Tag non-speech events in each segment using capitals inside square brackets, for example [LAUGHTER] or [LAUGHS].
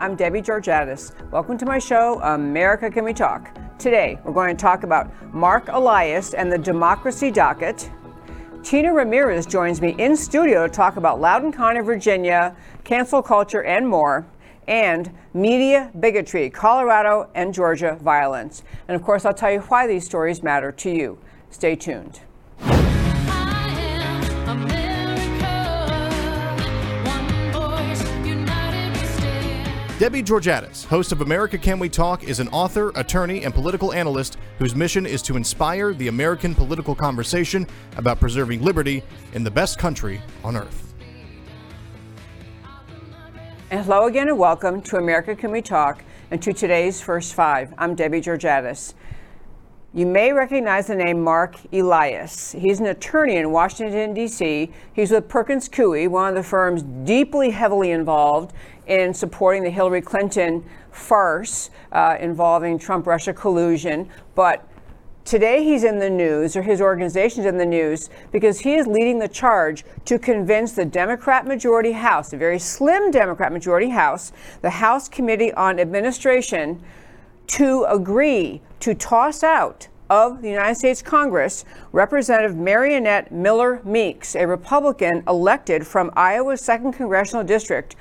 I'm Debbie Georgatos. Welcome to my show, America Can We Talk? Today, we're going to talk about Marc Elias and the Democracy Docket. Tina Ramirez joins me in studio to talk about Loudoun County, Virginia, cancel culture, and more, and media bigotry, Colorado and Georgia violence. And of course, I'll tell you why these stories matter to you. Stay tuned. Debbie Georgatos, host of America Can We Talk, is an author, attorney, and political analyst whose mission is to inspire the American political conversation about preserving liberty in the best country on earth. And hello again, and welcome to America Can We Talk and to today's First Five. I'm Debbie Georgatos. You may recognize the name Marc Elias. He's an attorney in Washington, D.C. He's with Perkins Coie, one of the firms deeply, heavily involved in supporting the Hillary Clinton farce uh, involving Trump Russia collusion. But Today, he's in the news, or his organization's in the news, because he is leading the charge to convince the Democrat majority House, a very slim Democrat majority House, the House Committee on Administration, to agree to toss out of the United States Congress Representative Mariannette Miller Meeks, a Republican elected from Iowa's 2nd Congressional District.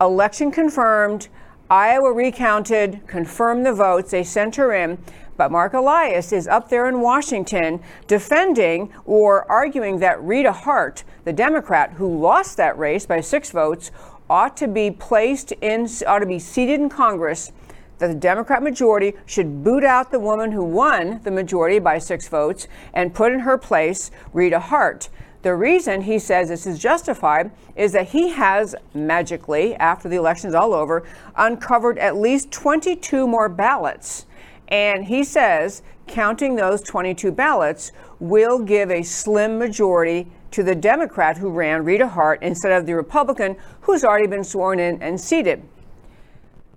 Election confirmed, Iowa recounted, confirmed the votes, they sent her in. But Marc Elias is up there in Washington defending or arguing that Rita Hart, the Democrat who lost that race by six votes, ought to be placed in, ought to be seated in Congress that the Democrat majority should boot out the woman who won the majority by six votes and put in her place Rita Hart. The reason he says this is justified is that he has magically, after the election is all over, uncovered at least 22 more ballots. And he says counting those 22 ballots will give a slim majority to the Democrat who ran Rita Hart instead of the Republican who's already been sworn in and seated.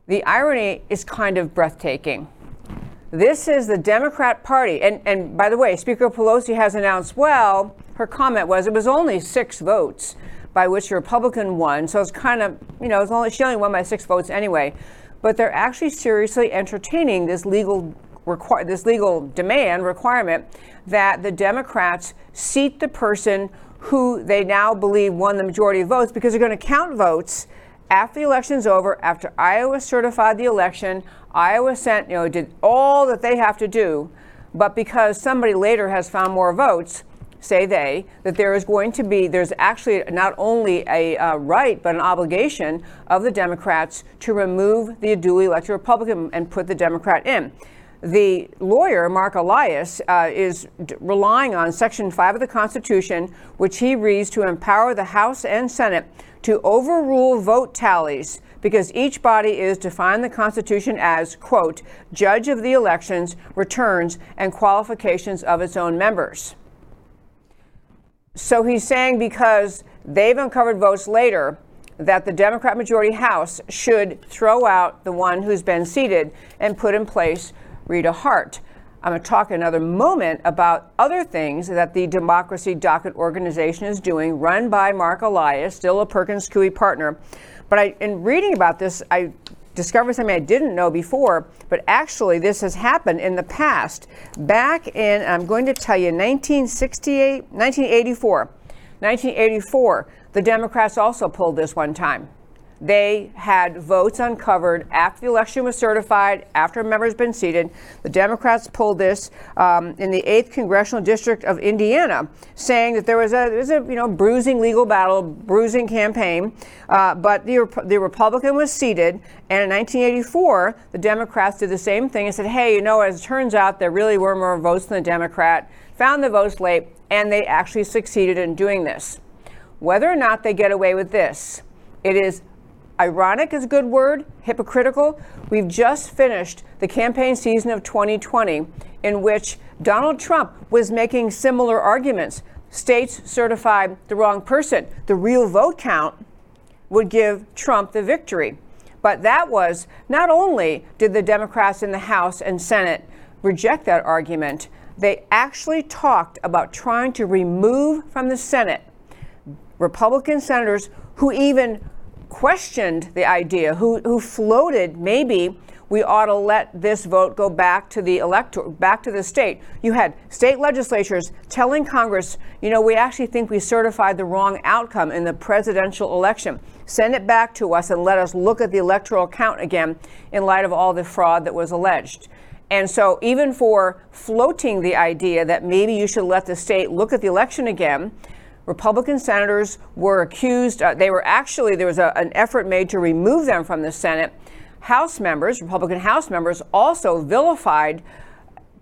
The irony is kind of breathtaking. This is the Democrat Party. And, and by the way, Speaker Pelosi has announced, well, her comment was it was only six votes by which the Republican won. So it's kind of, you know, only, she only won by six votes anyway. But they're actually seriously entertaining this legal this legal demand requirement that the Democrats seat the person who they now believe won the majority of votes because they're going to count votes after the election's over, after Iowa certified the election, Iowa sent, you know, did all that they have to do, but because somebody later has found more votes, say they, that there is going to be, there's actually not only a uh, right, but an obligation of the Democrats to remove the duly elected Republican and put the Democrat in. The lawyer, Marc Elias, uh, is d- relying on Section 5 of the Constitution, which he reads to empower the House and Senate to overrule vote tallies because each body is defined the Constitution as, quote, judge of the elections, returns, and qualifications of its own members. So he's saying because they've uncovered votes later that the Democrat majority House should throw out the one who's been seated and put in place Rita Hart. I'm going to talk another moment about other things that the Democracy Docket organization is doing, run by Marc Elias, still a Perkins Coie partner. But I, in reading about this, I discovered something I didn't know before, but actually this has happened in the past. Back in, I'm going to tell you, 1968, 1984. 1984, the Democrats also pulled this one time they had votes uncovered after the election was certified, after a member's been seated. The Democrats pulled this um, in the 8th Congressional District of Indiana, saying that there was a, there was a you know, bruising legal battle, bruising campaign, uh, but the, the Republican was seated. And in 1984, the Democrats did the same thing and said, hey, you know, as it turns out, there really were more votes than the Democrat, found the votes late, and they actually succeeded in doing this. Whether or not they get away with this, it is ironic is a good word, hypocritical. We've just finished the campaign season of 2020 in which Donald Trump was making similar arguments. States certified the wrong person. The real vote count would give Trump the victory. But that was not only did the Democrats in the House and Senate reject that argument, they actually talked about trying to remove from the Senate Republican senators who even questioned the idea, who, who floated maybe we ought to let this vote go back to the elector, back to the state. You had state legislatures telling Congress, you know, we actually think we certified the wrong outcome in the presidential election. Send it back to us and let us look at the electoral count again in light of all the fraud that was alleged. And so, even for floating the idea that maybe you should let the state look at the election again, Republican senators were accused, uh, they were actually, there was a, an effort made to remove them from the Senate. House members, Republican House members, also vilified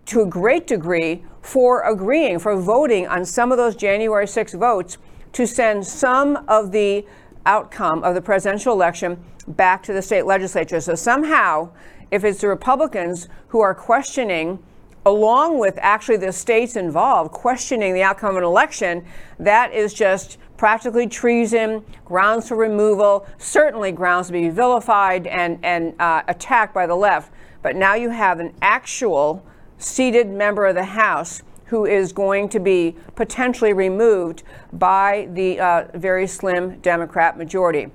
to a great degree for agreeing, for voting on some of those January 6 votes to send some of the outcome of the presidential election back to the state legislature. So somehow, if it's the Republicans who are questioning along with actually the states involved questioning the outcome of an election, that is just practically treason, grounds for removal, certainly grounds to be vilified and, and uh, attacked by the left. But now you have an actual seated member of the House who is going to be potentially removed by the uh, very slim Democrat majority.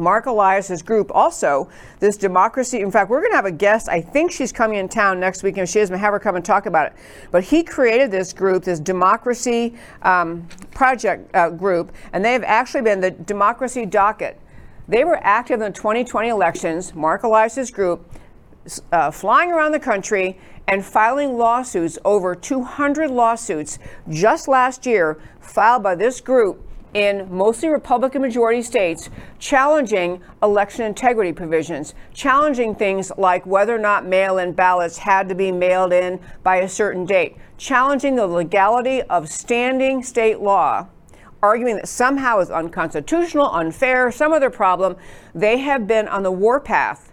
Marc Elias's group also, this democracy. In fact, we're going to have a guest. I think she's coming in town next week, and she is. have her come and talk about it. But he created this group, this democracy um, project uh, group, and they have actually been the democracy docket. They were active in the 2020 elections. Marc Elias's group, uh, flying around the country and filing lawsuits, over 200 lawsuits just last year, filed by this group in mostly Republican majority states challenging election integrity provisions, challenging things like whether or not mail in ballots had to be mailed in by a certain date, challenging the legality of standing state law. Arguing that somehow is unconstitutional, unfair, some other problem, they have been on the warpath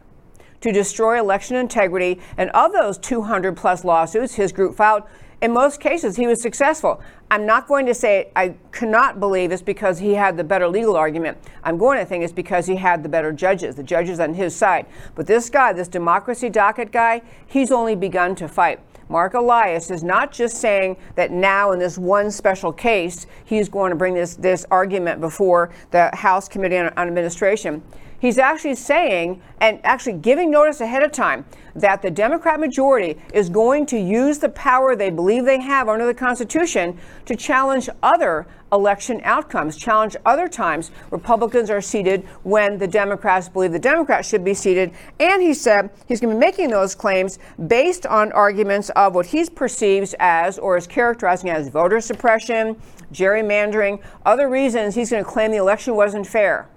to destroy election integrity. And of those 200 plus lawsuits his group filed, in most cases, he was successful. I'm not going to say I cannot believe it's because he had the better legal argument. I'm going to think it's because he had the better judges, the judges on his side. But this guy, this democracy docket guy, he's only begun to fight. Marc Elias is not just saying that now in this one special case he's going to bring this, this argument before the House Committee on, on Administration. He's actually saying and actually giving notice ahead of time that the Democrat majority is going to use the power they believe they have under the Constitution to challenge other election outcomes, challenge other times Republicans are seated when the Democrats believe the Democrats should be seated. And he said he's going to be making those claims based on arguments of what he perceives as or is characterizing as voter suppression, gerrymandering, other reasons he's going to claim the election wasn't fair.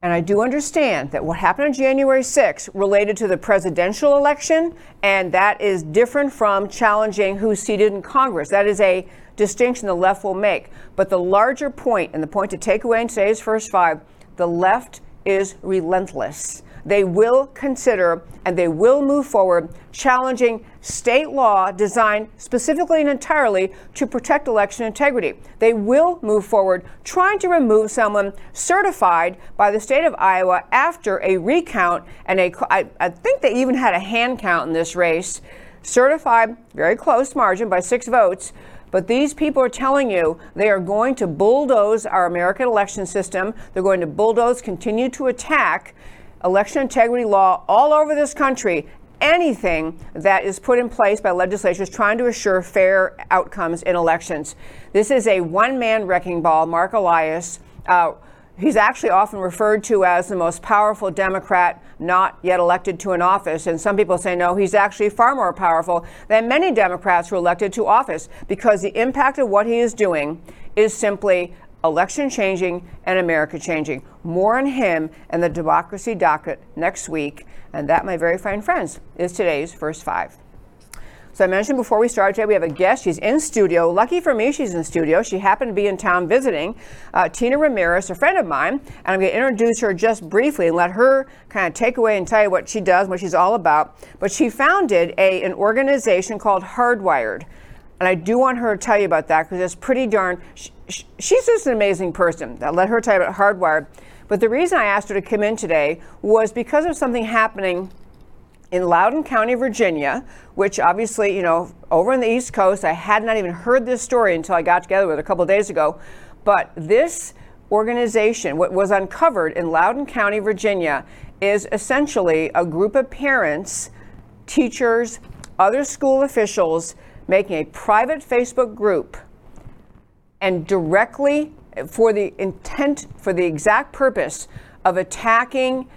And I do understand that what happened on January 6th related to the presidential election, and that is different from challenging who's seated in Congress. That is a distinction the left will make. But the larger point, and the point to take away in today's first five, the left is relentless they will consider and they will move forward challenging state law designed specifically and entirely to protect election integrity. They will move forward trying to remove someone certified by the state of Iowa after a recount and a I, I think they even had a hand count in this race, certified very close margin by 6 votes. But these people are telling you they are going to bulldoze our American election system. They're going to bulldoze, continue to attack election integrity law all over this country anything that is put in place by legislatures trying to assure fair outcomes in elections. This is a one man wrecking ball. Marc Elias, uh, he's actually often referred to as the most powerful Democrat not yet elected to an office. And some people say, no, he's actually far more powerful than many Democrats who are elected to office because the impact of what he is doing is simply election changing and America changing. More on him and the democracy docket next week. And that, my very fine friends, is today's first five. So I mentioned before we started today, we have a guest. She's in studio. Lucky for me, she's in studio. She happened to be in town visiting uh, Tina Ramirez, a friend of mine, and I'm going to introduce her just briefly and let her kind of take away and tell you what she does, what she's all about. But she founded a, an organization called Hardwired. And I do want her to tell you about that because it's pretty darn. She, she's just an amazing person. I'll let her you about Hardwired. But the reason I asked her to come in today was because of something happening in Loudoun County, Virginia, which obviously, you know, over on the East Coast, I had not even heard this story until I got together with her a couple days ago. But this organization, what was uncovered in Loudoun County, Virginia, is essentially a group of parents, teachers, other school officials making a private Facebook group and directly for the intent, for the exact purpose of attacking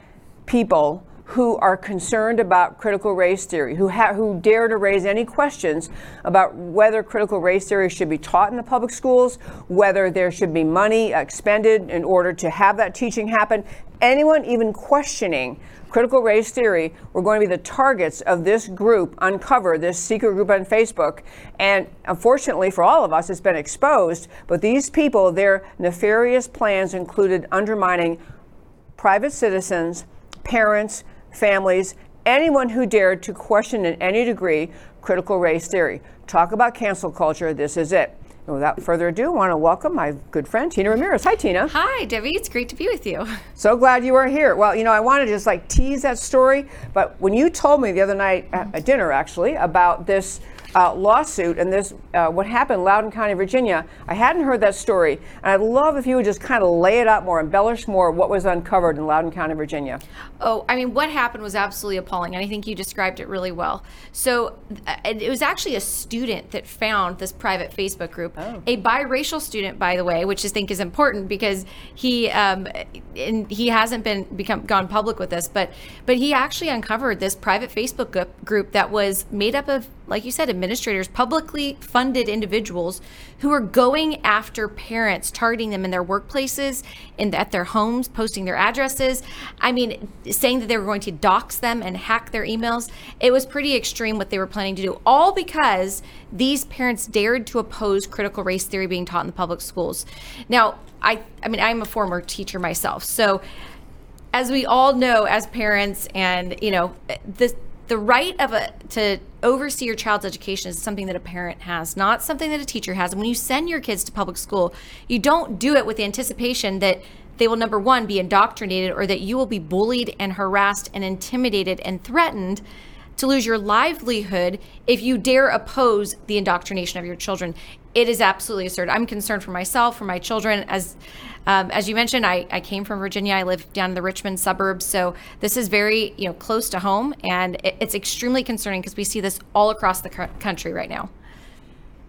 people who are concerned about critical race theory, who, ha- who dare to raise any questions about whether critical race theory should be taught in the public schools, whether there should be money expended in order to have that teaching happen. Anyone even questioning critical race theory were going to be the targets of this group, uncover this secret group on Facebook. And unfortunately for all of us, it's been exposed. But these people, their nefarious plans included undermining private citizens, parents, families, anyone who dared to question in any degree critical race theory. Talk about cancel culture, this is it. And without further ado, I want to welcome my good friend Tina Ramirez. Hi, Tina. Hi, Debbie. It's great to be with you. [LAUGHS] So glad you are here. Well, you know, I want to just like tease that story, but when you told me the other night at dinner, actually, about this uh, lawsuit and this uh, what happened in Loudoun County, Virginia. I hadn't heard that story, and I'd love if you would just kind of lay it out more, embellish more what was uncovered in Loudoun County, Virginia. Oh, I mean, what happened was absolutely appalling, and I think you described it really well. So uh, it was actually a student that found this private Facebook group, oh. a biracial student, by the way, which I think is important because he um, and he hasn't been become gone public with this, but but he actually uncovered this private Facebook group that was made up of like you said, administrators, publicly funded individuals who are going after parents, targeting them in their workplaces and at their homes, posting their addresses. I mean, saying that they were going to dox them and hack their emails. It was pretty extreme what they were planning to do, all because these parents dared to oppose critical race theory being taught in the public schools. Now, I, I mean, I'm a former teacher myself, so as we all know as parents and you know this the right of a to oversee your child's education is something that a parent has, not something that a teacher has. And when you send your kids to public school, you don't do it with the anticipation that they will number one be indoctrinated or that you will be bullied and harassed and intimidated and threatened to lose your livelihood if you dare oppose the indoctrination of your children. It is absolutely absurd. I'm concerned for myself, for my children. As um, as you mentioned, I, I came from Virginia. I live down in the Richmond suburbs, so this is very you know close to home, and it, it's extremely concerning because we see this all across the country right now.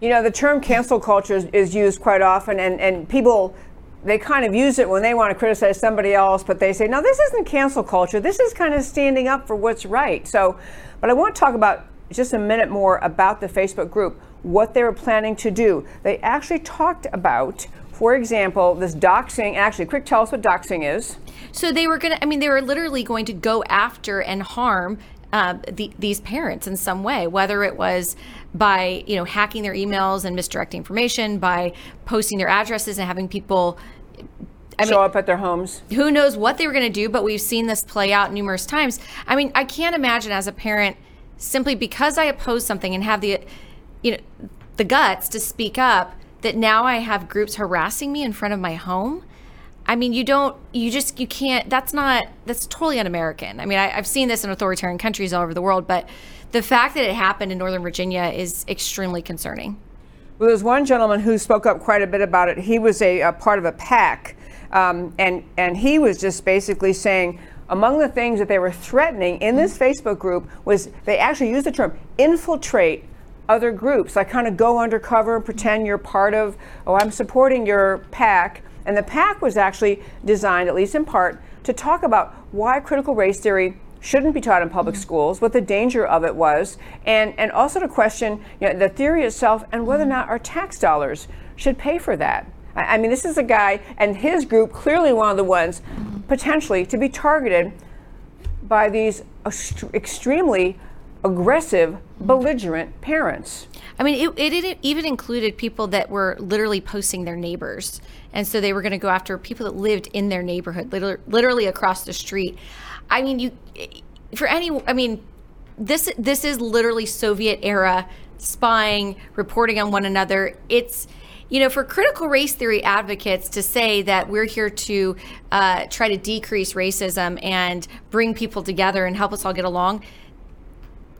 You know, the term cancel culture is, is used quite often, and, and people they kind of use it when they want to criticize somebody else, but they say, no, this isn't cancel culture. This is kind of standing up for what's right. So, but I want to talk about just a minute more about the Facebook group, what they were planning to do. They actually talked about, for example, this doxing. Actually, quick, tell us what doxing is. So they were going to, I mean, they were literally going to go after and harm uh, the, these parents in some way, whether it was by you know hacking their emails and misdirecting information, by posting their addresses and having people I show mean, up at their homes. Who knows what they were going to do, but we've seen this play out numerous times. I mean, I can't imagine as a parent simply because I oppose something and have the you know the guts to speak up that now I have groups harassing me in front of my home. I mean, you don't, you just, you can't, that's not, that's totally un American. I mean, I, have seen this in authoritarian countries all over the world, but the fact that it happened in Northern Virginia is extremely concerning. Well, there's one gentleman who spoke up quite a bit about it. He was a, a part of a PAC, um, and, and he was just basically saying, among the things that they were threatening in this Facebook group was they actually used the term infiltrate other groups. Like kind of go undercover and pretend you're part of, oh, I'm supporting your PAC. And the PAC was actually designed, at least in part, to talk about why critical race theory shouldn't be taught in public mm-hmm. schools, what the danger of it was, and, and also to question you know, the theory itself and whether or not our tax dollars should pay for that. I, mean, this is a guy and his group, clearly one of the ones mm-hmm. potentially to be targeted by these extremely aggressive, belligerent parents. I mean, it, it, even included people that were literally posting their neighbors. And so they were going to go after people that lived in their neighborhood, literally, literally across the street. I mean, you, for any, I mean, this this is literally Soviet era spying, reporting on one another. It's you know, for critical race theory advocates to say that we're here to uh, try to decrease racism and bring people together and help us all get along,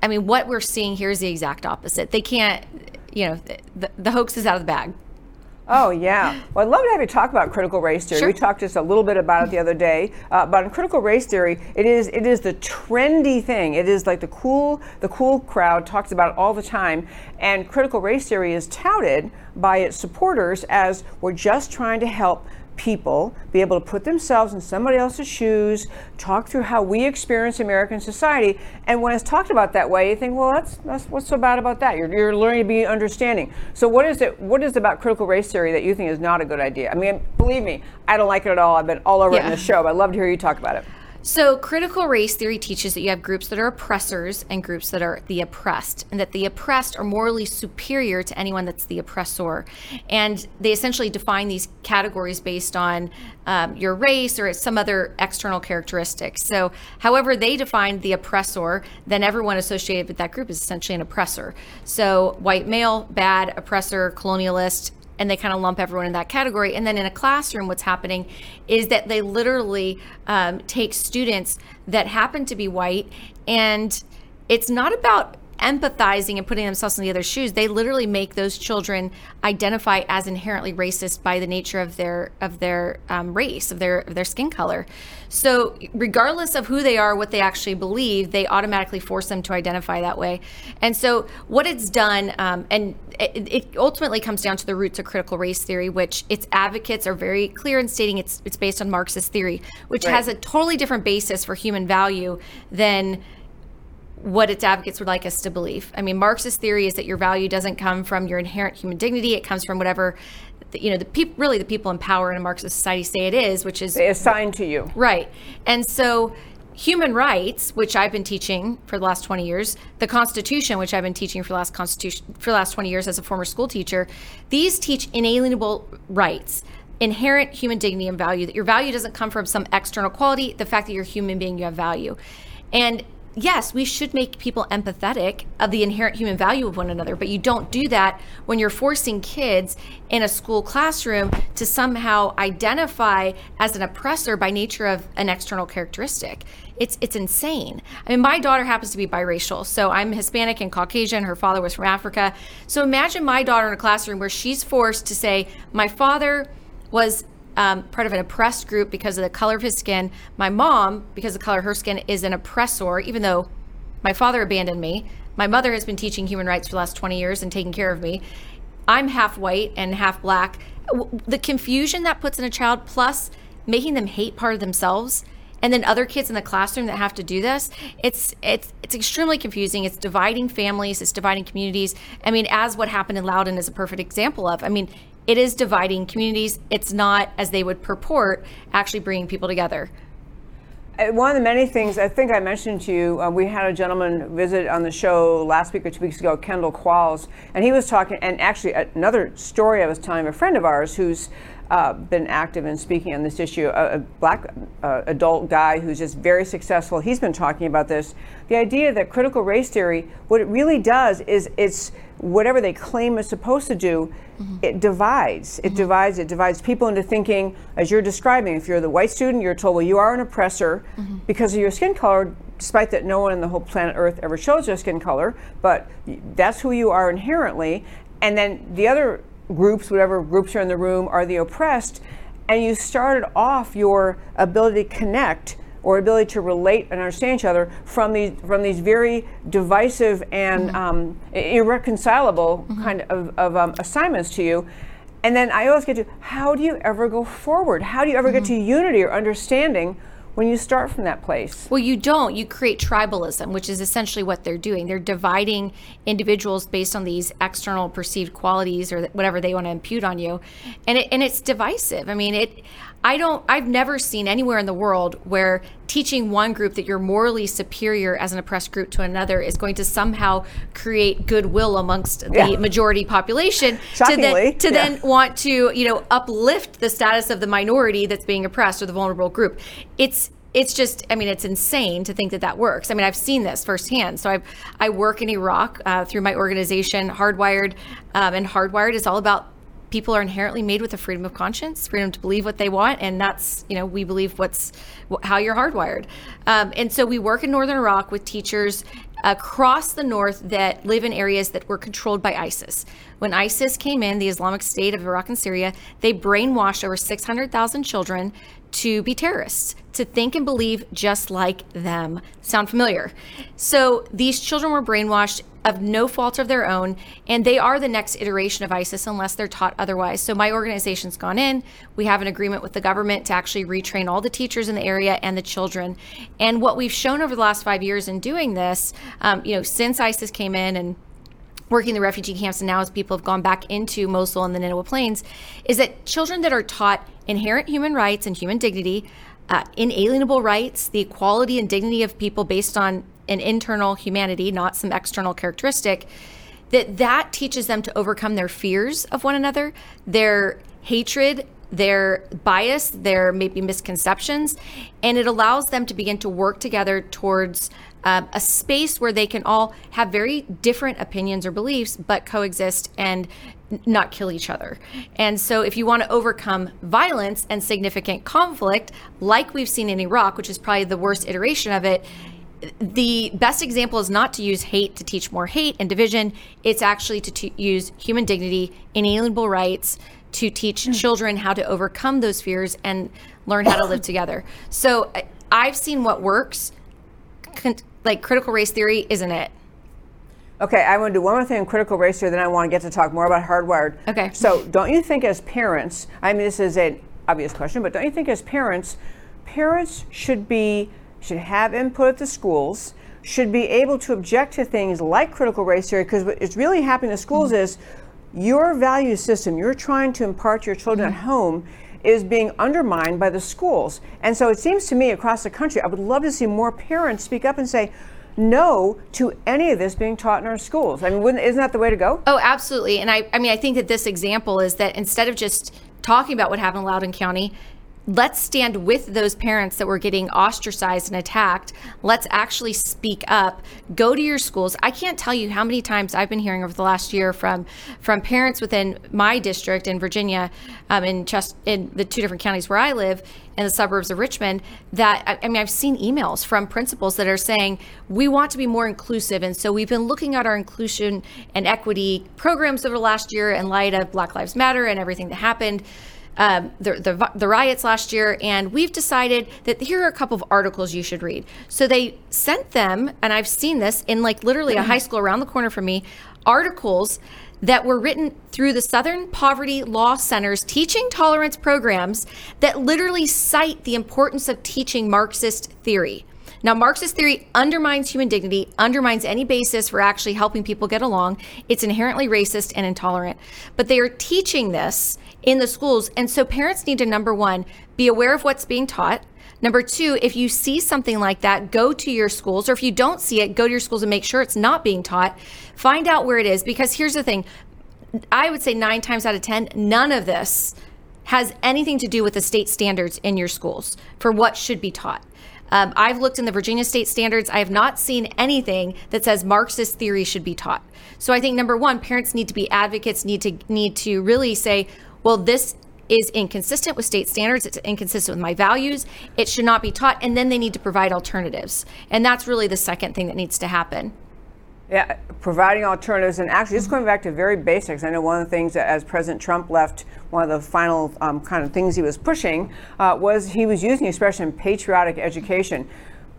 I mean, what we're seeing here is the exact opposite. They can't, you know, the, the hoax is out of the bag. Oh yeah. Well, I'd love to have you talk about critical race theory. Sure. We talked just a little bit about it the other day. Uh, but in critical race theory, it is it is the trendy thing. It is like the cool the cool crowd talks about it all the time. And critical race theory is touted by its supporters as we're just trying to help people be able to put themselves in somebody else's shoes, talk through how we experience American society. And when it's talked about that way, you think, well, that's, that's what's so bad about that? You're, you're learning to be understanding. So what is it? What is it about critical race theory that you think is not a good idea? I mean, believe me, I don't like it at all. I've been all over it in the show, but I'd love to hear you talk about it. So, critical race theory teaches that you have groups that are oppressors and groups that are the oppressed, and that the oppressed are morally superior to anyone that's the oppressor. And they essentially define these categories based on um, your race or some other external characteristics. So, however they define the oppressor, then everyone associated with that group is essentially an oppressor. So, white male, bad, oppressor, colonialist, and they kind of lump everyone in that category. And then in a classroom, what's happening is that they literally um, take students that happen to be white, and it's not about empathizing and putting themselves in the other's shoes they literally make those children identify as inherently racist by the nature of their of their um, race of their of their skin color so regardless of who they are what they actually believe they automatically force them to identify that way and so what it's done um, and it, it ultimately comes down to the roots of critical race theory which its advocates are very clear in stating it's it's based on marxist theory which Right. has a totally different basis for human value than what its advocates would like us to believe. I mean, Marxist theory is that your value doesn't come from your inherent human dignity; it comes from whatever, the- you know, the people really the people in power in a Marxist society say it is, which is They assign to you. right. And so, human rights, which I've been teaching for the last twenty years, the Constitution, which I've been teaching for the last constitution for the last twenty years as a former school teacher, these teach inalienable rights. Inherent human dignity and value, that your value doesn't come from some external quality, the fact that you're a human being, you have value. And yes, we should make people empathetic of the inherent human value of one another, but you don't do that when you're forcing kids in a school classroom to somehow identify as an oppressor by nature of an external characteristic. It's it's insane. I mean, my daughter happens to be biracial, so I'm Hispanic and Caucasian. Her father was from Africa. So imagine my daughter in a classroom where she's forced to say, "My father was um, part of an oppressed group because of the color of his skin. My mom, because of the color of her skin, is an oppressor, even though my father abandoned me. My mother has been teaching human rights for the last 20 years and taking care of me. I'm half white and half black. The confusion that puts in a child, plus making them hate part of themselves, and then other kids in the classroom that have to do this, it's it's it's extremely confusing. It's dividing families, it's dividing communities. I mean, as what happened in Loudoun is a perfect example of. I mean, it is dividing communities. It's not, as they would purport, actually bringing people together. Uh, One of the many things I think I mentioned to you, uh, we had a gentleman visit on the show last week or two weeks ago, Kendall Qualls, and he was talking. And actually, another story I was telling a friend of ours who's uh, been active in speaking on this issue, a, a black uh, adult guy who's just very successful. He's been talking about this. The idea that critical race theory, what it really does is it's whatever they claim it's supposed to do, mm-hmm. it divides. It mm-hmm. divides. It divides people into thinking, as you're describing. If you're the white student, you're told, well, you are an oppressor mm-hmm. because of your skin color, despite that no one on the whole planet Earth ever shows their skin color. But that's who you are inherently. And then the other groups, whatever groups are in the room, are the oppressed. And you started off your ability to connect or ability to relate and understand each other from these from these very divisive and um, irreconcilable kind of, of um, assignments to you. And then I always get to how do you ever go forward? How do you ever get to unity or understanding when you start from that place? Well, you don't. You create tribalism, which is essentially what they're doing. They're dividing individuals based on these external perceived qualities or whatever they want to impute on you, and it, and it's divisive. I mean, it. I don't. I've never seen anywhere in the world where teaching one group that you're morally superior as an oppressed group to another is going to somehow create goodwill amongst the Yeah. majority population [LAUGHS] to then to yeah. then want to you know uplift the status of the minority that's being oppressed or the vulnerable group it's it's just i mean it's insane to think that that works i mean i've seen this firsthand so i've i work in iraq uh, through my organization hardwired um, and hardwired is all about people are inherently made with a freedom of conscience freedom to believe what they want and that's you know we believe what's how you're hardwired um, and so we work in northern iraq with teachers across the north that live in areas that were controlled by ISIS. When ISIS came in, the Islamic State of Iraq and Syria, they brainwashed over 600,000 children to be terrorists, to think and believe just like them. Sound familiar? So these children were brainwashed of no fault of their own, and they are the next iteration of ISIS unless they're taught otherwise. So my organization's gone in. We have an agreement with the government to actually retrain all the teachers in the area and the children. And what we've shown over the last five years in doing this, um, you know, since ISIS came in and working the refugee camps and now as people have gone back into Mosul and the Nineveh Plains, is that children that are taught inherent human rights and human dignity, uh, inalienable rights, the equality and dignity of people based on an internal humanity, not some external characteristic, that that teaches them to overcome their fears of one another, their hatred, their bias, their maybe misconceptions, and it allows them to begin to work together towards uh, a space where they can all have very different opinions or beliefs, but coexist and not kill each other. And so, if you want to overcome violence and significant conflict, like we've seen in Iraq, which is probably the worst iteration of it, the best example is not to use hate to teach more hate and division. It's actually to t- use human dignity, inalienable rights, to teach mm. children how to overcome those fears and learn how to live together. So I've seen what works. Con- like critical race theory isn't it. Okay, I want to do one more thing on critical race theory, then I want to get to talk more about hardwired. Okay. So, don't you think as parents, I mean, this is an obvious question, but don't you think as parents, parents should be should have input at the schools, should be able to object to things like critical race theory, because what's really happening in schools mm-hmm. is your value system you're trying to impart to your children mm-hmm. at home is being undermined by the schools. And so it seems to me across the country, I would love to see more parents speak up and say, no to any of this being taught in our schools. I mean, isn't that the way to go? Oh, absolutely. And I, I mean, I think that this example is that instead of just talking about what happened in Loudoun County, let's stand with those parents that were getting ostracized and attacked. Let's actually speak up. Go to your schools. I can't tell you how many times I've been hearing over the last year from from parents within my district in Virginia, um, in in the two different counties where I live, in the suburbs of Richmond. That I mean, I've seen emails from principals that are saying we want to be more inclusive, and so we've been looking at our inclusion and equity programs over the last year in light of Black Lives Matter and everything that happened um, the, the, the riots last year, and we've decided that here are a couple of articles you should read. So they sent them, and I've seen this in like literally a high school around the corner from me, articles that were written through the Southern Poverty Law Center's teaching tolerance programs that literally cite the importance of teaching Marxist theory. Now, Marxist theory undermines human dignity, undermines any basis for actually helping people get along. It's inherently racist and intolerant. But they are teaching this in the schools. And so parents need to, number one, be aware of what's being taught. Number two, if you see something like that, go to your schools, or if you don't see it, go to your schools and make sure it's not being taught. Find out where it is, because here's the thing I would say nine times out of 10, none of this has anything to do with the state standards in your schools for what should be taught. Um, I've looked in the Virginia state standards. I have not seen anything that says Marxist theory should be taught. So I think number one, parents need to be advocates, need to need to really say, well, this is inconsistent with state standards. It's inconsistent with my values. It should not be taught. And then they need to provide alternatives. And that's really the second thing that needs to happen. Yeah, providing alternatives, and actually, just going back to very basics. I know one of the things that, as President Trump left, one of the final um, kind of things he was pushing uh, was he was using the expression patriotic education.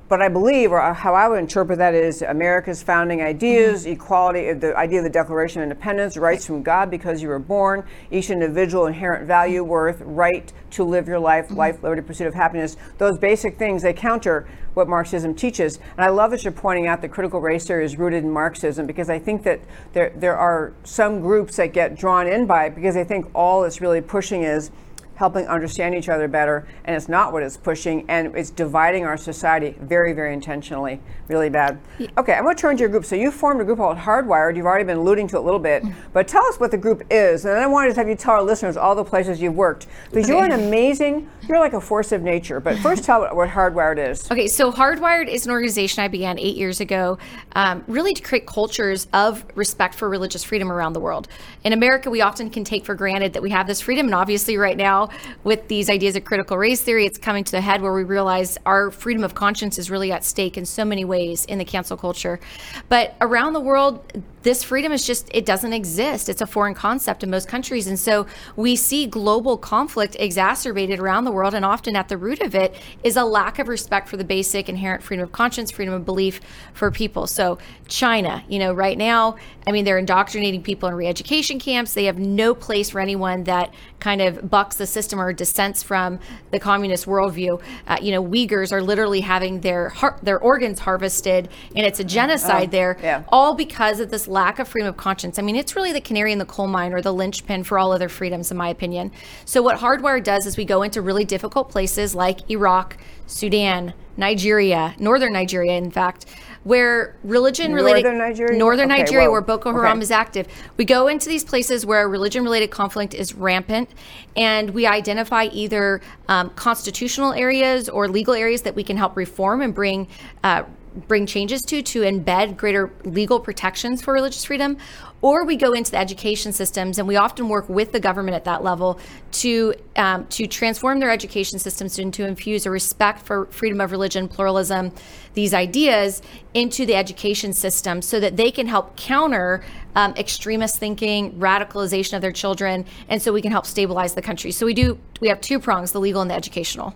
But I believe, or how I would interpret that, is America's founding ideas, mm-hmm. equality, the idea of the Declaration of Independence, rights from God because you were born, each individual inherent value, worth, right to live your life, mm-hmm. life, liberty, pursuit of happiness. Those basic things, they counter what Marxism teaches. And I love that you're pointing out that critical race theory is rooted in Marxism because I think that there, there are some groups that get drawn in by it because they think all it's really pushing is helping understand each other better, and it's not what it's pushing, and it's dividing our society very, very intentionally, really bad. Yeah. Okay, I'm going to turn to your group. So you formed a group called Hardwired. You've already been alluding to it a little bit, mm-hmm. but tell us what the group is, and then I wanted to have you tell our listeners all the places you've worked because okay. you're an amazing, you're like a force of nature. But first, tell what Hardwired is. Okay, so Hardwired is an organization I began eight years ago, um, really to create cultures of respect for religious freedom around the world. In America, we often can take for granted that we have this freedom, and obviously, right now with these ideas of critical race theory. It's coming to the head where we realize our freedom of conscience is really at stake in so many ways in the cancel culture. But around the world, this freedom is just it doesn't exist. It's a foreign concept in most countries. And so we see global conflict exacerbated around the world and often at the root of it is a lack of respect for the basic inherent freedom of conscience freedom of belief for people. So china you know right now i mean they're indoctrinating people in re-education camps. They have no place for anyone that kind of bucks the system or dissents from the communist worldview. Uh, you know uyghurs are literally having their har- their organs harvested and it's a genocide oh, there yeah. all because of this lack of freedom of conscience. I mean, it's really the canary in the coal mine or the linchpin for all other freedoms, in my opinion. So, what Hardwire does is we go into really difficult places like Iraq, Sudan, Nigeria, northern Nigeria, in fact, where religion related northern Nigeria, northern okay, Nigeria, where Boko Haram okay. is active. We go into these places where religion related conflict is rampant, and we identify either um, constitutional areas or legal areas that we can help reform and bring. Uh, bring changes to to embed greater legal protections for religious freedom or we go into the education systems and we often work with the government at that level to um, to transform their education systems and to infuse a respect for freedom of religion pluralism these ideas into the education system so that they can help counter um, extremist thinking radicalization of their children and so we can help stabilize the country. So we do we have two prongs the legal and the educational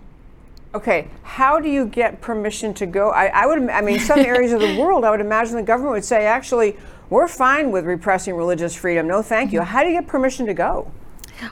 Okay, how do you get permission to go? I, I would, I mean, some areas of the [LAUGHS] world, I would imagine the government would say, actually, we're fine with repressing religious freedom. No, thank you. How do you get permission to go?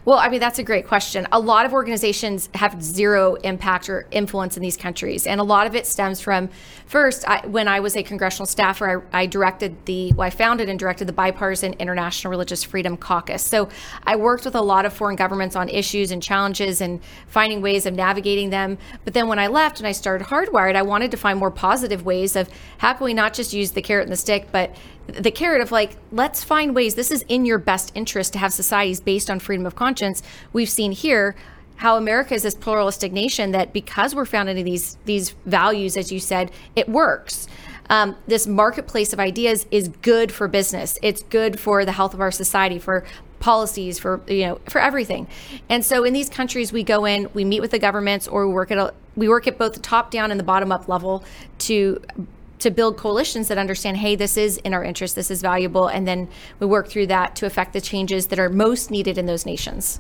Well, I mean, that's a great question. A lot of organizations have zero impact or influence in these countries. And a lot of it stems from first, I, when I was a congressional staffer, I, I, directed the, well, I founded and directed the Bipartisan International Religious Freedom Caucus. So I worked with a lot of foreign governments on issues and challenges and finding ways of navigating them. But then when I left and I started Hardwired, I wanted to find more positive ways of how can we not just use the carrot and the stick, but the carrot of like let's find ways this is in your best interest to have societies based on freedom of conscience we've seen here how America is this pluralistic nation that because we're founded in these these values, as you said, it works. Um, this marketplace of ideas is good for business. It's good for the health of our society, for policies, for you know, for everything. And so in these countries, we go in, we meet with the governments, or we work at a, we work at both the top down and the bottom up level to to build coalitions that understand, hey, this is in our interest, this is valuable, and then we work through that to affect the changes that are most needed in those nations.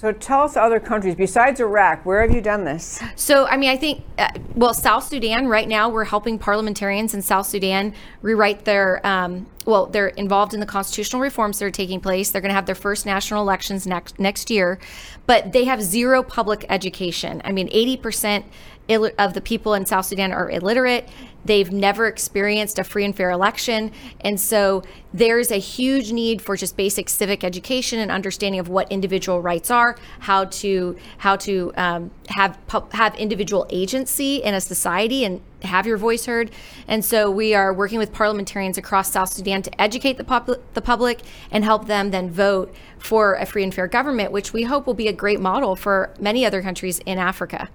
So tell us other countries besides Iraq, where have you done this? So, I mean, I think, uh, well, South Sudan, right now we're helping parliamentarians in South Sudan rewrite their, um, well, they're involved in the constitutional reforms that are taking place. They're going to have their first national elections next, next year, but they have zero public education. I mean, 80% Ill- of the people in South Sudan are illiterate. They've never experienced a free and fair election. And so there's a huge need for just basic civic education and understanding of what individual rights are, how to how to um, have have individual agency in a society and have your voice heard. And so we are working with parliamentarians across South Sudan to educate the, pop- the public and help them then vote for a free and fair government, which we hope will be a great model for many other countries in Africa.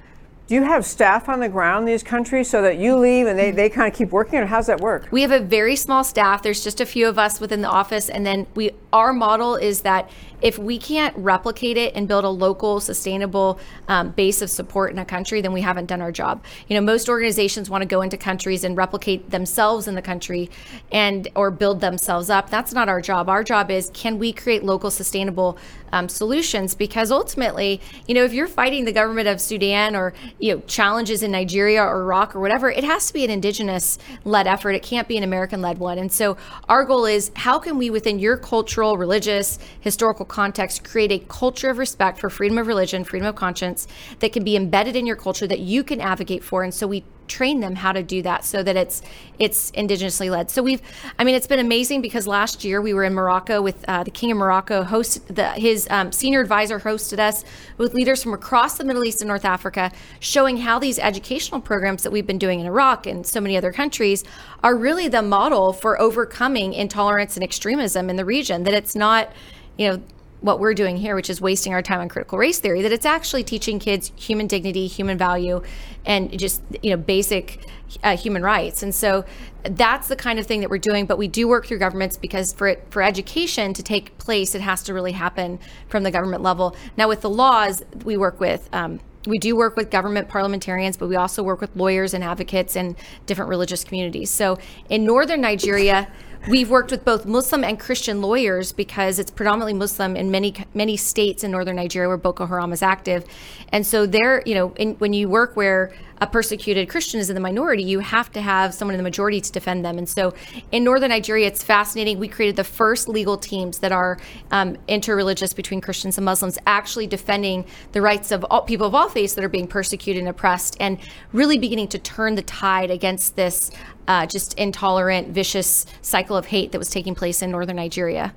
Do you have staff on the ground in these countries so that you leave and they, they kind of keep working, or how's that work? We have a very small staff. There's just a few of us within the office, and then we our model is that if we can't replicate it and build a local sustainable um, base of support in a country then we haven't done our job. You know most organizations want to go into countries and replicate themselves in the country and or build themselves up. That's not our job. Our job is can we create local sustainable um, solutions? Because ultimately you know if you're fighting the government of sudan or you know challenges in nigeria or iraq or whatever it has to be an indigenous led effort. It can't be an american led one. And so our goal is how can we within your cultural religious historical context create a culture of respect for freedom of religion, freedom of conscience that can be embedded in your culture that you can advocate for. And so we train them how to do that so that it's it's indigenously led. So we've, I mean, it's been amazing because last year we were in Morocco with uh, the King of Morocco. Host the, his um, senior advisor hosted us with leaders from across the Middle East and North Africa, showing how these educational programs that we've been doing in Iraq and so many other countries are really the model for overcoming intolerance and extremism in the region. That it's not, you know what we're doing here, which is wasting our time on critical race theory, that it's actually teaching kids human dignity, human value, and just you know basic uh, human rights. And so that's the kind of thing that we're doing. But we do work through governments because for it, for education to take place, it has to really happen from the government level. Now with the laws, we work with. Um, we do work with government parliamentarians, but we also work with lawyers and advocates in different religious communities. So in northern Nigeria, We've worked with both Muslim and Christian lawyers because it's predominantly Muslim in many many states in northern Nigeria where Boko Haram is active, and so there, you know, in, when you work where a persecuted Christian is in the minority, you have to have someone in the majority to defend them. And so in northern Nigeria, it's fascinating. We created the first legal teams that are um, interreligious between Christians and Muslims, actually defending the rights of all, people of all faiths that are being persecuted and oppressed, and really beginning to turn the tide against this uh, just intolerant, vicious cycle of hate that was taking place in northern Nigeria.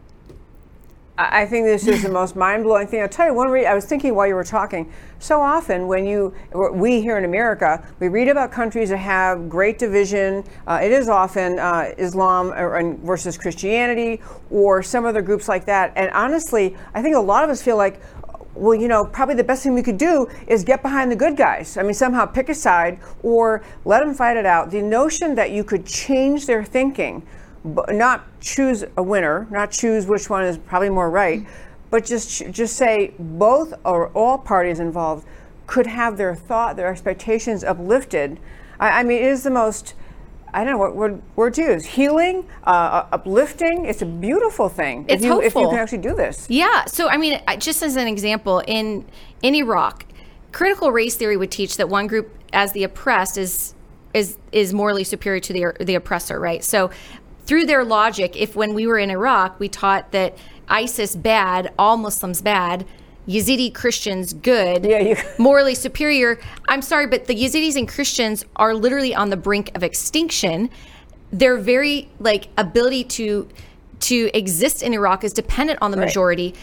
I think this is the most mind-blowing thing. I'll tell you one. Re- I was thinking while you were talking. So often, when you, we here in America, we read about countries that have great division. Uh, it is often uh, Islam versus Christianity, or some other groups like that. And honestly, I think a lot of us feel like, well, you know, probably the best thing we could do is get behind the good guys. I mean, somehow pick a side or let them fight it out. The notion that you could change their thinking, not choose a winner, not choose which one is probably more right, but just just say both or all parties involved could have their thought, their expectations uplifted. I, I mean, it is the most I don't know what word, word to use. Healing, uh, uh, uplifting. It's a beautiful thing. It's if you, hopeful. If you can actually do this. Yeah. So, I mean, just as an example, in in Iraq, critical race theory would teach that one group, as the oppressed, is is is morally superior to the the oppressor, right? So, through their logic, if when we were in Iraq, we taught that ISIS bad, all Muslims bad, Yazidi Christians good, yeah, you- [LAUGHS] morally superior. I'm sorry, but the Yazidis and Christians are literally on the brink of extinction. Their very like ability to to exist in Iraq is dependent on the right. majority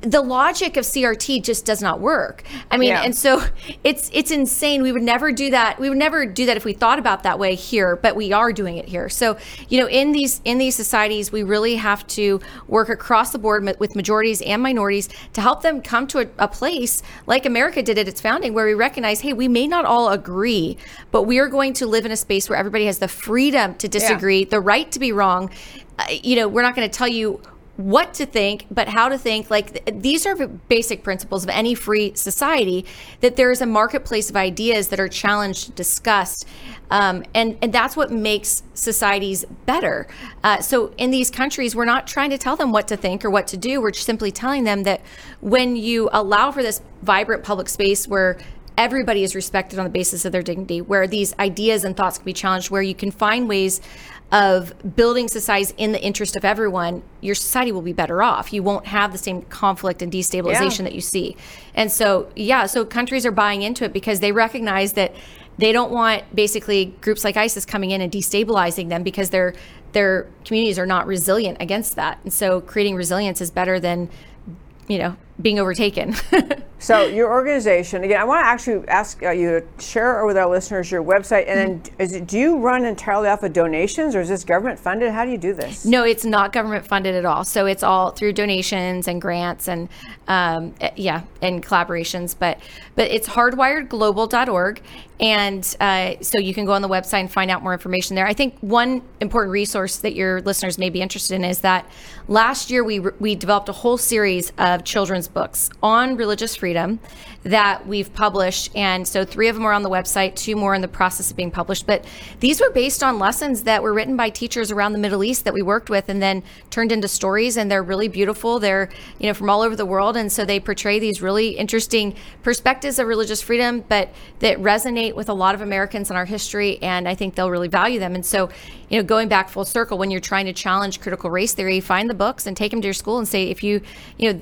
the logic of CRT just does not work. I mean, yeah. and so it's it's insane. We would never do that. We would never do that if we thought about that way here, but we are doing it here. So, you know, in these in these societies, we really have to work across the board with majorities and minorities to help them come to a, a place like America did at its founding, where we recognize, hey, we may not all agree, but we are going to live in a space where everybody has the freedom to disagree, yeah. the right to be wrong. Uh, you know, we're not going to tell you what to think, but how to think. Like th- these are basic principles of any free society. That there is a marketplace of ideas that are challenged, discussed, um, and and that's what makes societies better. Uh, so in these countries, we're not trying to tell them what to think or what to do. We're simply telling them that when you allow for this vibrant public space where everybody is respected on the basis of their dignity, where these ideas and thoughts can be challenged, where you can find ways of building societies in the interest of everyone, your society will be better off. You won't have the same conflict and destabilization yeah. that you see. And so, yeah, so countries are buying into it because they recognize that they don't want basically groups like ISIS coming in and destabilizing them because their their communities are not resilient against that. And so creating resilience is better than you know being overtaken. [LAUGHS] so your organization again, I want to actually ask uh, you to share with our listeners your website, and mm-hmm. is it, do you run entirely off of donations, or is this government funded? How do you do this? No, it's not government funded at all. So it's all through donations and grants and um, eh, yeah, and collaborations. But but it's hardwiredglobal.org, and uh, so you can go on the website and find out more information there. I think one important resource that your listeners may be interested in is that last year we we developed a whole series of children's books on religious freedom that we've published. And so three of them are on the website, two more in the process of being published. But these were based on lessons that were written by teachers around the Middle East that we worked with and then turned into stories. And they're really beautiful. They're, you know, from all over the world. And so they portray these really interesting perspectives of religious freedom, but that resonate with a lot of Americans in our history. And I think they'll really value them. And so, you know, going back full circle, when you're trying to challenge critical race theory, find the books and take them to your school and say, if you, you know,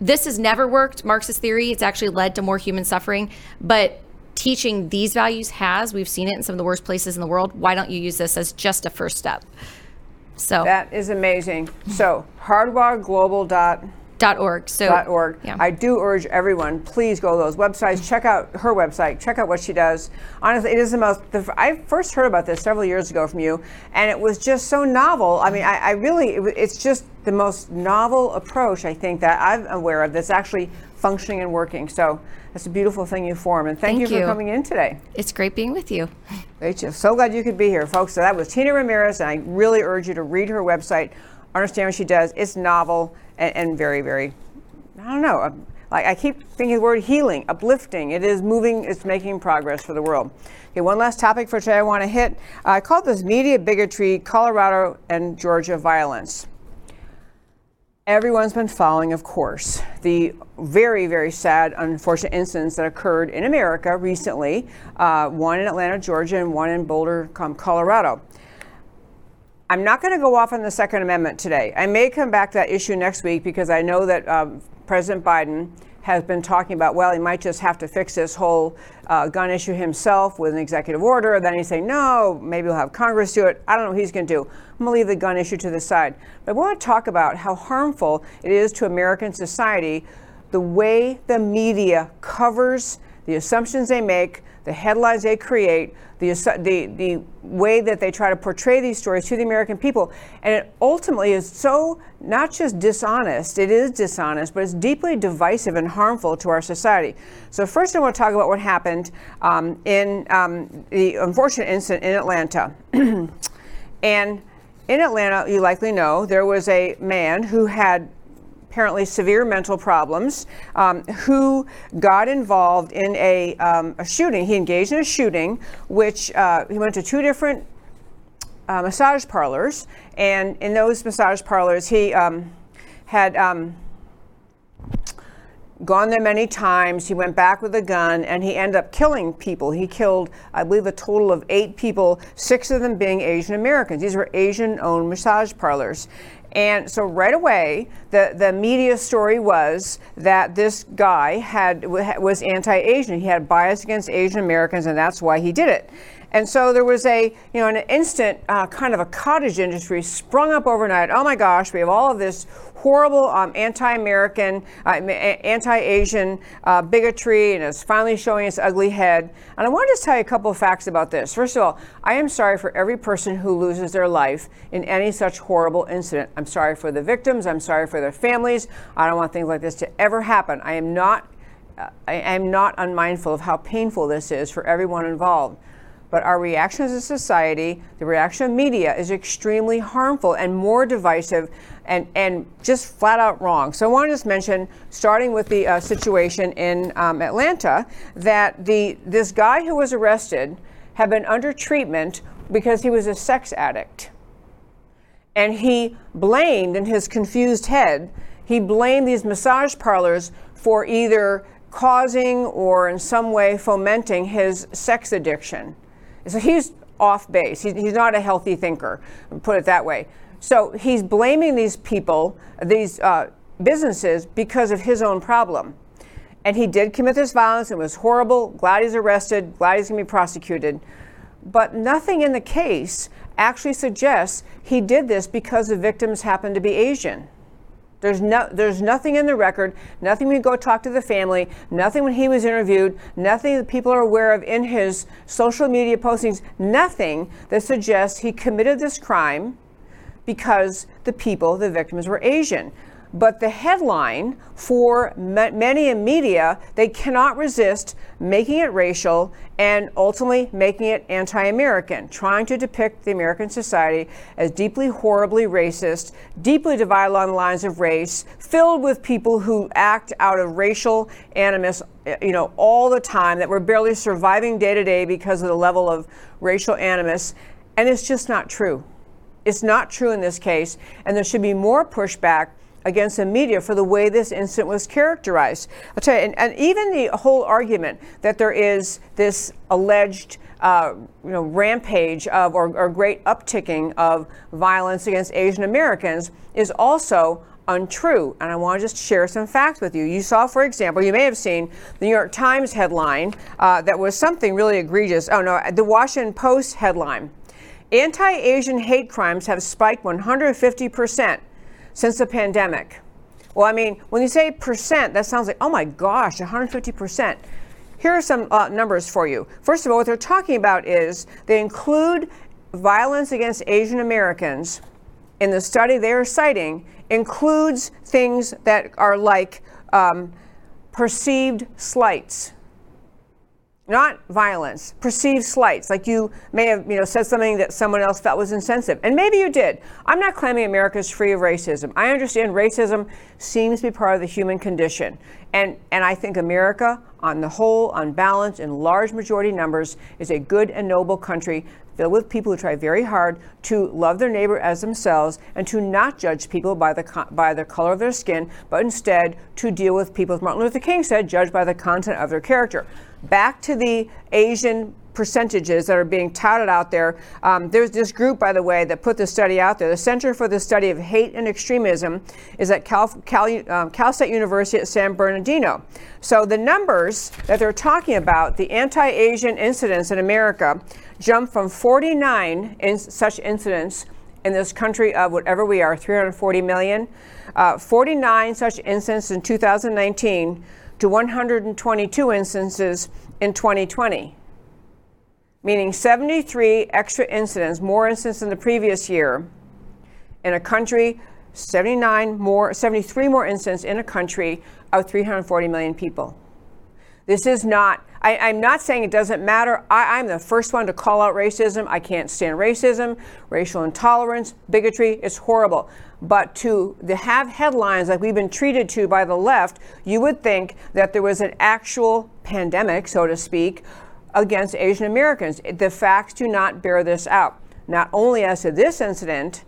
this has never worked, Marxist theory. It's actually led to more human suffering. But teaching these values has. We've seen it in some of the worst places in the world. Why don't you use this as just a first step? So that is amazing. So hardwiredglobal.org. Dot .org. So dot .org. Yeah. I do urge everyone, please go to those websites. Check out her website. Check out what she does. Honestly, it is the most. The, I first heard about this several years ago from you, and it was just so novel. I mean, I, I really, it, it's just the most novel approach I think that I'm aware of that's actually functioning and working. So it's a beautiful thing you form. And thank, thank you, you for coming in today. It's great being with you. Great. So glad you could be here, folks. So that was Tina Ramirez, and I really urge you to read her website, understand what she does. It's novel and, and very, very, I don't know. Like I keep thinking the word healing, uplifting. It is moving, it's making progress for the world. Okay, one last topic for today I want to hit. I call this media bigotry, Colorado and Georgia violence. Everyone's been following, of course, the very, very sad, unfortunate incidents that occurred in America recently uh, one in Atlanta, Georgia, and one in Boulder, Colorado. I'm not going to go off on the Second Amendment today. I may come back to that issue next week because I know that um, President Biden has been talking about, well, he might just have to fix this whole uh, gun issue himself with an executive order. Then he's saying, no, maybe we'll have Congress do it. I don't know what he's going to do. I'm going to leave the gun issue to the side. But I want to talk about how harmful it is to American society the way the media covers the assumptions they make, the headlines they create, the, the, the way that they try to portray these stories to the American people. And it ultimately is so not just dishonest, it is dishonest, but it's deeply divisive and harmful to our society. So, first, I want to talk about what happened um, in um, the unfortunate incident in Atlanta. [CLEARS THROAT] and in Atlanta, you likely know, there was a man who had apparently severe mental problems, um, who got involved in a, um, a, shooting. He engaged in a shooting, which uh, he went to two different uh, massage parlors, and in those massage parlors, he um, had um, gone there many times. He went back with a gun and he ended up killing people. He killed, I believe, a total of eight people, six of them being Asian Americans. These were Asian owned massage parlors. And so right away, the, the media story was that this guy had was anti-Asian. He had bias against Asian Americans, and that's why he did it. And so there was a, you know, an instant uh, kind of a cottage industry sprung up overnight. Oh my gosh, we have all of this horrible um, anti-American, uh, anti-Asian uh, bigotry, and it's finally showing its ugly head. And I want to just tell you a couple of facts about this. First of all, I am sorry for every person who loses their life in any such horrible incident. I'm sorry for the victims. I'm sorry for their families. I don't want things like this to ever happen. I am not. Uh, I am not unmindful of how painful this is for everyone involved. But our reaction as a society, the reaction of media, is extremely harmful and more divisive and, and just flat out wrong. So I want to just mention, starting with the uh, situation in um, Atlanta, that the this guy who was arrested had been under treatment because he was a sex addict. And he blamed, in his confused head, he blamed these massage parlors for either causing or in some way fomenting his sex addiction. So he's off base. He's, he's not a healthy thinker, put it that way. So he's blaming these people, these uh, businesses, because of his own problem. And he did commit this violence. It was horrible. Glad he's arrested. Glad he's going to be prosecuted. But nothing in the case actually suggests he did this because the victims happened to be Asian. There's, no, there's nothing in the record, nothing when you go talk to the family, nothing when he was interviewed, nothing that people are aware of in his social media postings, nothing that suggests he committed this crime because the people, the victims, were Asian. But the headline for many in media, they cannot resist making it racial and ultimately making it anti American, trying to depict the American society as deeply, horribly racist, deeply divided along the lines of race, filled with people who act out of racial animus, eh, you know, all the time, that we're barely surviving day to day because of the level of racial animus. And it's just not true. It's not true in this case, and there should be more pushback against the media for the way this incident was characterized. I'll tell you, and, and even the whole argument that there is this alleged uh, you know, rampage of or, or great upticking of violence against Asian Americans is also untrue. And I want to just share some facts with you. You saw, for example, you may have seen the New York Times headline uh, that was something really egregious. Oh, no, the Washington Post headline Anti Asian hate crimes have spiked 150 percent since the pandemic. Well, I mean, when you say percent, that sounds like, oh my gosh, 150%. Here are some uh, numbers for you. First of all, what they're talking about is they include violence against Asian Americans in the study they are citing, includes things that are like um, perceived slights not violence, perceived slights, like you may have you know, said something that someone else felt was insensitive. And maybe you did. I'm not claiming America is free of racism. I understand racism seems to be part of the human condition. And, and I think America, on the whole, on balance, in large majority numbers, is a good and noble country filled with people who try very hard to love their neighbor as themselves and to not judge people by the, by the color of their skin, but instead to deal with people, as Martin Luther King said, judge by the content of their character back to the Asian percentages that are being touted out there. Um, there's this group, by the way, that put the study out there. The Center for the Study of Hate and Extremism is at Cal, Cal, um, Cal State University at San Bernardino. So the numbers that they're talking about, the anti-Asian incidents in America, jumped from 49 in such incidents in this country of whatever we are, 340 million, uh, 49 such incidents in 2019 to 122 instances in 2020, meaning 73 extra incidents, more incidents than the previous year, in a country, 79 more, 73 more incidents in a country of 340 million people. This is not, I, am not saying it doesn't matter. I, I'm the first one to call out racism. I can't stand racism, racial intolerance, bigotry. It's horrible. But to, have headlines like we've been treated to by the left, you would think that there was an actual pandemic, so to speak, against Asian Americans. The facts do not bear this out. Not only as to this incident,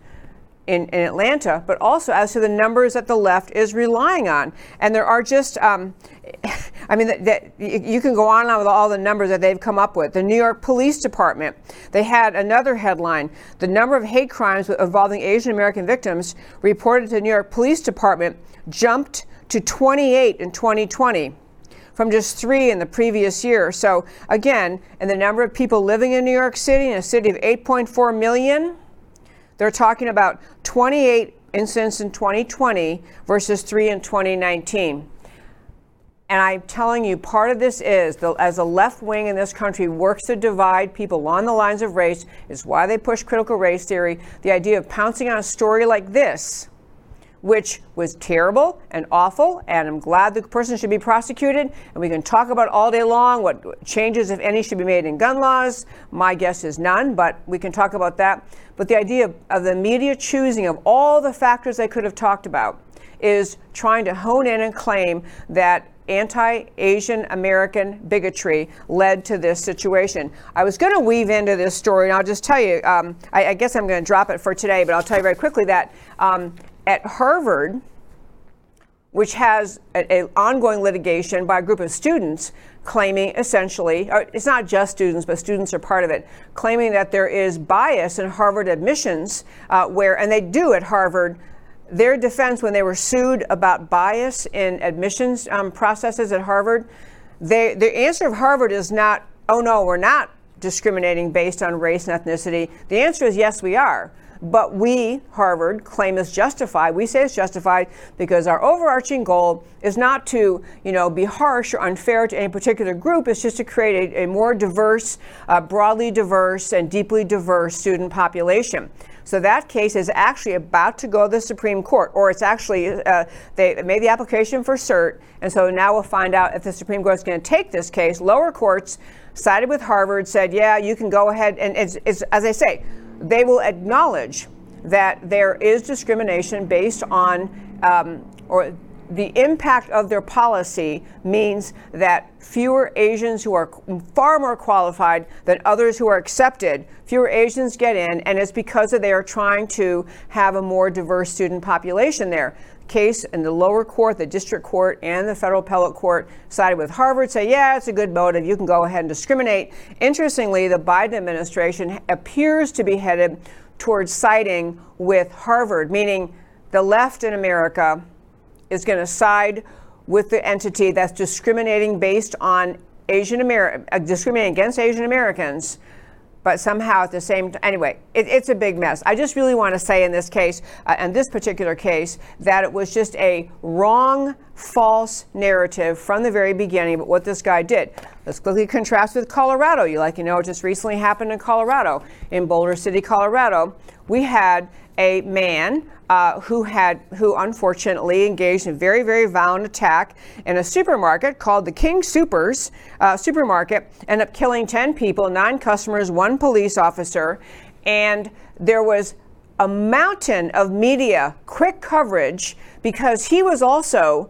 in, in, Atlanta, but also as to the numbers that the left is relying on. And there are just, um, [LAUGHS] I mean, that, you can go on and on with all the numbers that they've come up with. The New York Police Department, they had another headline. The number of hate crimes involving Asian American victims reported to the New York Police Department jumped to 28 in 2020 from just three in the previous year. So, again, and the number of people living in New York City, in a city of 8.4 million, they're talking about 28 incidents in 2020 versus three in 2019. And I'm telling you, part of this is the, as the left wing in this country works to divide people along the lines of race, is why they push critical race theory. The idea of pouncing on a story like this, which was terrible and awful, and I'm glad the person should be prosecuted. And we can talk about all day long what changes, if any, should be made in gun laws. My guess is none, but we can talk about that. But the idea of, the media choosing of all the factors they could have talked about is trying to hone in and claim that anti Asian American bigotry led to this situation. I was going to weave into this story, and I'll just tell you, um, I, I, guess I'm going to drop it for today, but I'll tell you very quickly that um, at Harvard, which has an ongoing litigation by a group of students claiming essentially, it's not just students, but students are part of it, claiming that there is bias in Harvard admissions, uh, where, and they do at Harvard, their defense when they were sued about bias in admissions um, processes at Harvard, they, the answer of Harvard is not, oh no, we're not discriminating based on race and ethnicity. The answer is yes, we are. But we, Harvard, claim it's justified. We say it's justified because our overarching goal is not to, you know, be harsh or unfair to any particular group. It's just to create a, a more diverse, uh, broadly diverse, and deeply diverse student population. So that case is actually about to go to the Supreme Court, or it's actually, uh, they made the application for cert, and so now we'll find out if the Supreme Court is going to take this case. Lower courts sided with Harvard, said, yeah, you can go ahead, and it's, it's, as I say, they will acknowledge that there is discrimination based on um, or the impact of their policy means that fewer Asians who are far more qualified than others who are accepted, fewer Asians get in, and it's because they are trying to have a more diverse student population there. Case in the lower court, the district court, and the federal appellate court sided with Harvard, say, yeah, it's a good motive. You can go ahead and discriminate. Interestingly, the Biden administration appears to be headed towards siding with Harvard, meaning the left in America is going to side with the entity that's discriminating based on Asian American, uh, discriminating against Asian Americans, but somehow at the same time, anyway, it, it's a big mess. I just really want to say in this case, uh, in this particular case, that it was just a wrong, false narrative from the very beginning about what this guy did. Let's quickly contrast with Colorado. You like, you know, it just recently happened in Colorado, in Boulder City, Colorado. We had a man uh, who had who unfortunately engaged in a very very violent attack in a supermarket called the King Soopers uh, supermarket, ended up killing ten people, nine customers, one police officer, and there was a mountain of media quick coverage because he was also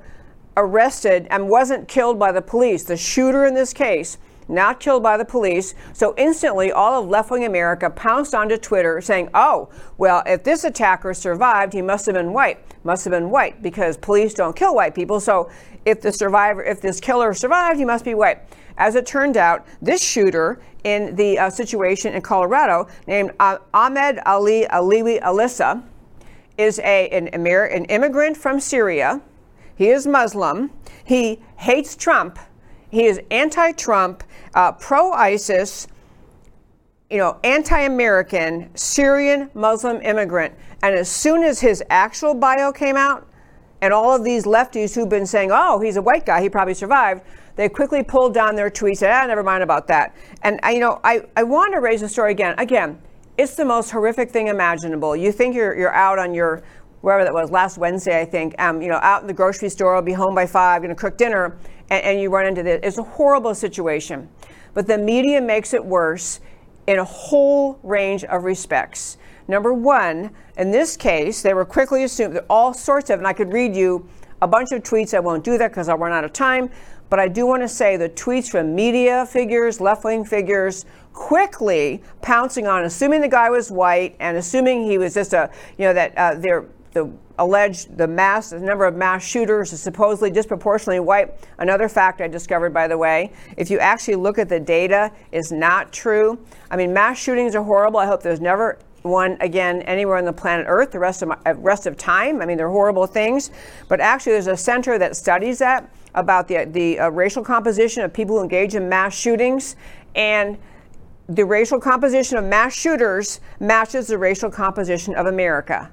arrested and wasn't killed by the police. The shooter in this case not killed by the police. So instantly, all of left wing America pounced onto Twitter saying, oh, well, if this attacker survived, he must have been white. Must have been white because police don't kill white people. So if the survivor, if this killer survived, he must be white. As it turned out, this shooter in the uh, situation in Colorado, named uh, Ahmed Ali Aliwi Alissa, is a, an, Amer- an immigrant from Syria. He is Muslim. He hates Trump. He is anti Trump uh, pro ISIS, you know, anti American, Syrian Muslim immigrant. And as soon as his actual bio came out, and all of these lefties who've been saying, oh, he's a white guy, he probably survived, they quickly pulled down their tweets, said, ah, never mind about that. And, you know, I, I want to raise the story again. Again, it's the most horrific thing imaginable. You think you're, you're out on your, wherever that was, last Wednesday, I think, um, you know, out in the grocery store, I'll be home by five, going to cook dinner, and, and you run into this. It's a horrible situation. But the media makes it worse in a whole range of respects. Number one, in this case, they were quickly assumed that all sorts of, and I could read you a bunch of tweets. I won't do that because I'll run out of time. But I do want to say the tweets from media figures, left wing figures, quickly pouncing on, assuming the guy was white and assuming he was just a, you know, that uh, they're the alleged the mass the number of mass shooters is supposedly disproportionately white. Another fact i discovered by the way if you actually look at the data is not true. I mean mass shootings are horrible. I hope there's never one again anywhere on the planet earth the rest of my, uh, rest of time. I mean they're horrible things. But actually there's a center that studies that about the the uh, racial composition of people who engage in mass shootings. And the racial composition of mass shooters matches the racial composition of america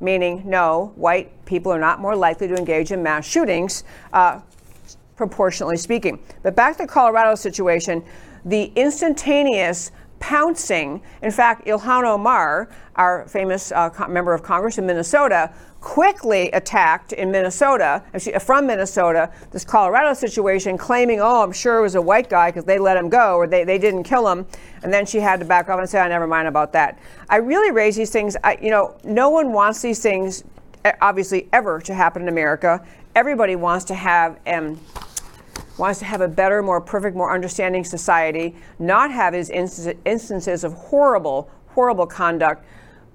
meaning no, white people are not more likely to engage in mass shootings, uh, proportionally speaking. But back to the Colorado situation, the instantaneous pouncing. In fact, Ilhan Omar, our famous uh, member of Congress in Minnesota, quickly attacked in Minnesota, from Minnesota, this Colorado situation, claiming, oh, I'm sure it was a white guy because they let him go or they, they didn't kill him. And then she had to back off and say, I oh, never mind about that. I really raise these things. I, you know, no one wants these things, obviously, ever to happen in America. Everybody wants to have. Um, wants to have a better, more perfect, more understanding society, not have his instances of horrible, horrible conduct.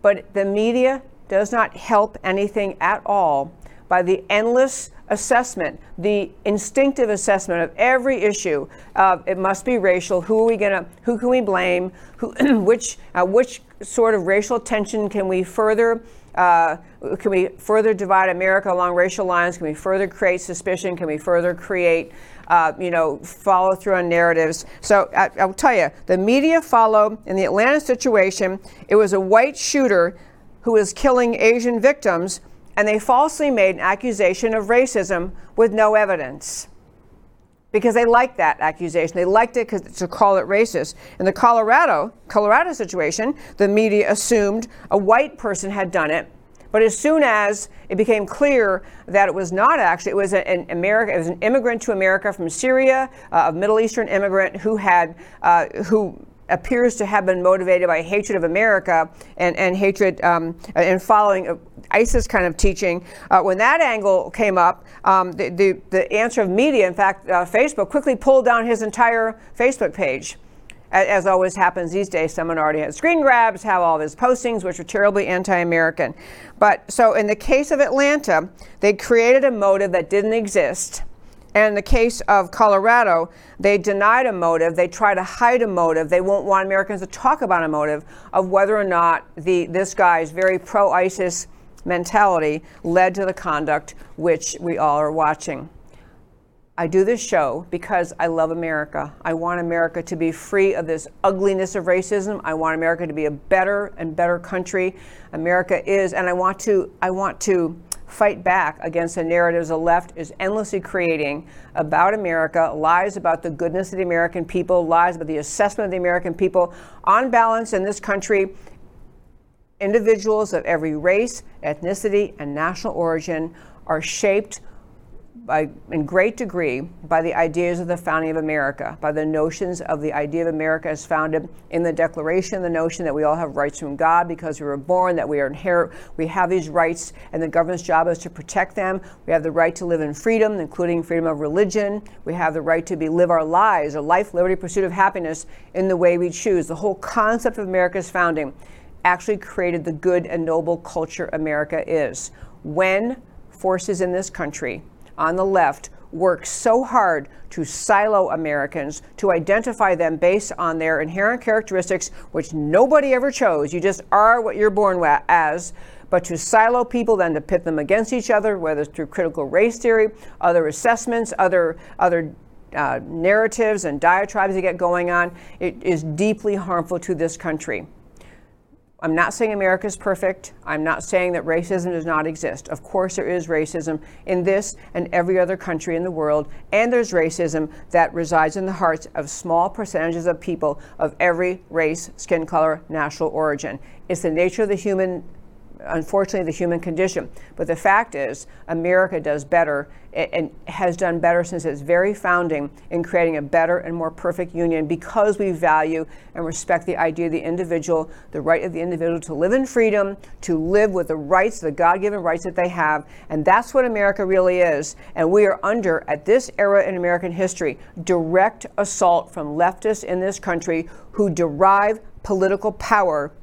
But the media does not help anything at all by the endless assessment, the instinctive assessment of every issue. It must be racial. Who are we gonna? Who can we blame? Who, [CLEARS THROAT] which uh, which sort of racial tension can we further? Uh, can we further divide America along racial lines? Can we further create suspicion? Can we further create uh, you know, follow through on narratives. So I, I'll tell you, the media follow in the Atlanta situation. It was a white shooter who was killing Asian victims, and they falsely made an accusation of racism with no evidence because they liked that accusation. They liked it to call it racist. In the Colorado Colorado situation, the media assumed a white person had done it but as soon as it became clear that it was not actually, it was an America, it was an immigrant to America from Syria, uh, a Middle Eastern immigrant who had, uh, who appears to have been motivated by hatred of America and, and hatred um, and following ISIS kind of teaching. Uh, when that angle came up, um, the, the, the, answer of media, in fact, uh, Facebook, quickly pulled down his entire Facebook page as always happens these days, someone already had screen grabs, have all of his postings, which are terribly anti American. But so in the case of Atlanta, they created a motive that didn't exist. And in the case of Colorado, they denied a motive. They try to hide a motive. They won't want Americans to talk about a motive of whether or not the, this guy's very pro ISIS mentality led to the conduct which we all are watching. I do this show because I love America. I want America to be free of this ugliness of racism. I want America to be a better and better country. America is, and I want to, I want to fight back against the narratives the left is endlessly creating about America, lies about the goodness of the American people, lies about the assessment of the American people. On balance, in this country, individuals of every race, ethnicity, and national origin are shaped by, in great degree by the ideas of the founding of America, by the notions of the idea of America as founded in the Declaration, the notion that we all have rights from God because we were born, that we are inherit, we have these rights, and the government's job is to protect them. We have the right to live in freedom, including freedom of religion. We have the right to be live our lives, a life, liberty, pursuit of happiness in the way we choose. The whole concept of America's founding actually created the good and noble culture America is. When forces in this country on the left work so hard to silo Americans, to identify them based on their inherent characteristics, which nobody ever chose. You just are what you're born as. But to silo people, then to pit them against each other, whether it's through critical race theory, other assessments, other other uh, narratives and diatribes that get going on, it is deeply harmful to this country. I'm not saying America is perfect. I'm not saying that racism does not exist. Of course, there is racism in this and every other country in the world, and there's racism that resides in the hearts of small percentages of people of every race, skin color, national origin. It's the nature of the human unfortunately, the human condition. But the fact is, America does better and has done better since its very founding in creating a better and more perfect union because we value and respect the idea of the individual, the right of the individual to live in freedom, to live with the rights, the God given rights that they have. And that's what America really is. And we are under, at this era in American history, direct assault from leftists in this country who derive political power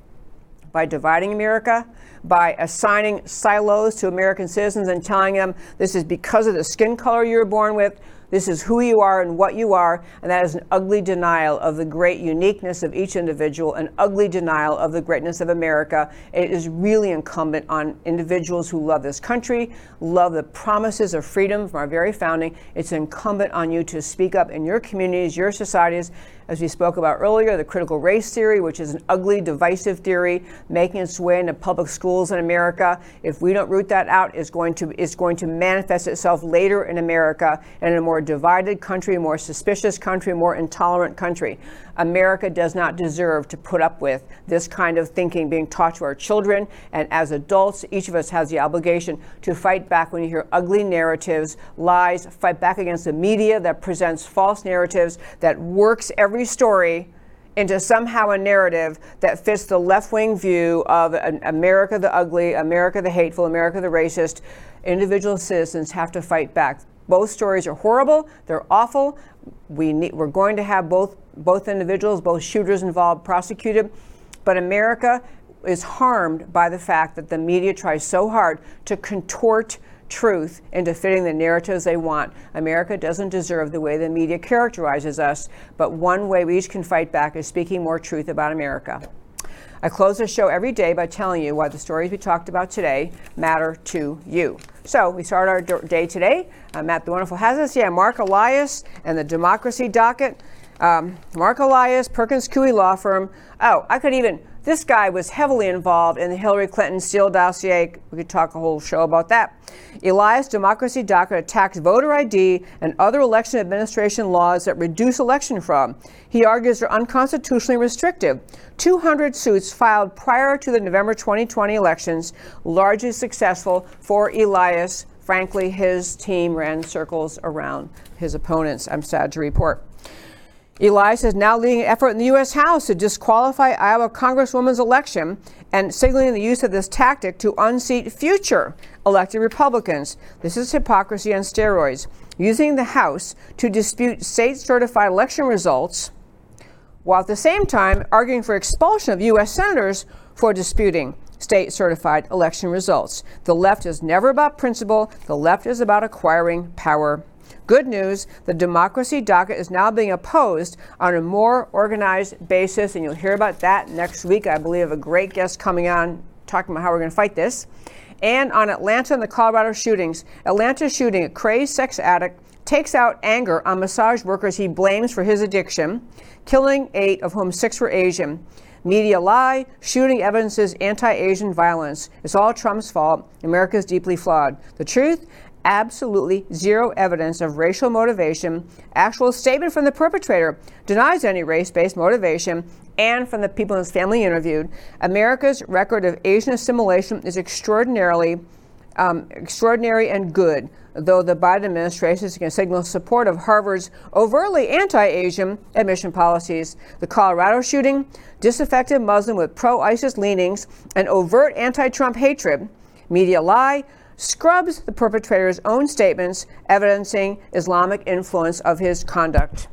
by dividing America, by assigning silos to American citizens and telling them this is because of the skin color you were born with, this is who you are and what you are, and that is an ugly denial of the great uniqueness of each individual, an ugly denial of the greatness of America. It is really incumbent on individuals who love this country, love the promises of freedom from our very founding. It's incumbent on you to speak up in your communities, your societies, as we spoke about earlier, the critical race theory, which is an ugly, divisive theory making its way into public schools in America. If we don't root that out, it's going to it's going to manifest itself later in America in a more divided country, more suspicious country, more intolerant country. America does not deserve to put up with this kind of thinking being taught to our children. And as adults, each of us has the obligation to fight back when you hear ugly narratives, lies, fight back against the media that presents false narratives, that works every story into somehow a narrative that fits the left wing view of America the ugly, America the hateful, America the racist. Individual citizens have to fight back. Both stories are horrible, they're awful. We need, we're going to have both both individuals, both shooters involved, prosecuted. But America is harmed by the fact that the media tries so hard to contort truth into fitting the narratives they want. America doesn't deserve the way the media characterizes us, but one way we each can fight back is speaking more truth about America. I close the show every day by telling you why the stories we talked about today matter to you. So we start our day today. Uh, Matt the Wonderful has us. Yeah, Marc Elias and the Democracy Docket. Um, Marc Elias, Perkins Coie Law Firm. Oh, I could even, this guy was heavily involved in the Hillary Clinton Steele dossier. We could talk a whole show about that. Elias Democracy Docket attacks voter ID and other election administration laws that reduce election fraud. He argues they're unconstitutionally restrictive. 200 suits filed prior to the November 2020 elections, largely successful for Elias. Frankly, his team ran circles around his opponents, I'm sad to report. Elias is now leading an effort in the U.S. House to disqualify Iowa Congresswoman's election and signaling the use of this tactic to unseat future elected Republicans. This is hypocrisy on steroids. Using the House to dispute state certified election results while at the same time arguing for expulsion of U.S. senators for disputing state certified election results. The left is never about principle, the left is about acquiring power Good news the democracy docket is now being opposed on a more organized basis, and you'll hear about that next week. I believe a great guest coming on talking about how we're going to fight this. And on Atlanta and the Colorado shootings, Atlanta shooting, a crazed sex addict takes out anger on massage workers he blames for his addiction, killing eight, of whom six were Asian. Media lie, shooting evidences anti Asian violence. It's all Trump's fault. America is deeply flawed. The truth? Absolutely zero evidence of racial motivation. Actual statement from the perpetrator denies any race based motivation, and from the people in his family interviewed. America's record of Asian assimilation is extraordinarily um, extraordinary and good, though the Biden administration is going to signal support of Harvard's overtly anti Asian admission policies. The Colorado shooting, disaffected Muslim with pro ISIS leanings, and overt anti Trump hatred, media lie, scrubs the perpetrator's own statements evidencing Islamic influence of his conduct.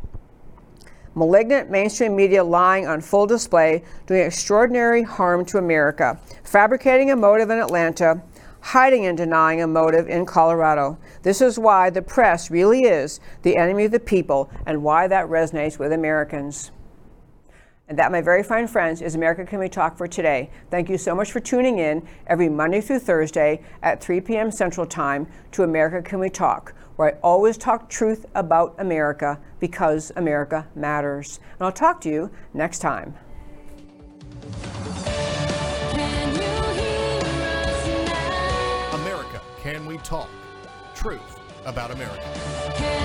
Malignant mainstream media lying on full display, doing extraordinary harm to America, fabricating a motive in Atlanta, hiding and denying a motive in Colorado. This is why the press really is the enemy of the people and why that resonates with Americans. And that, my very fine friends, is America Can We Talk for today. Thank you so much for tuning in every Monday through Thursday at 3 p.m. Central Time to America Can We Talk, where I always talk truth about America because America matters. And I'll talk to you next time. America Can We Talk? Truth about America.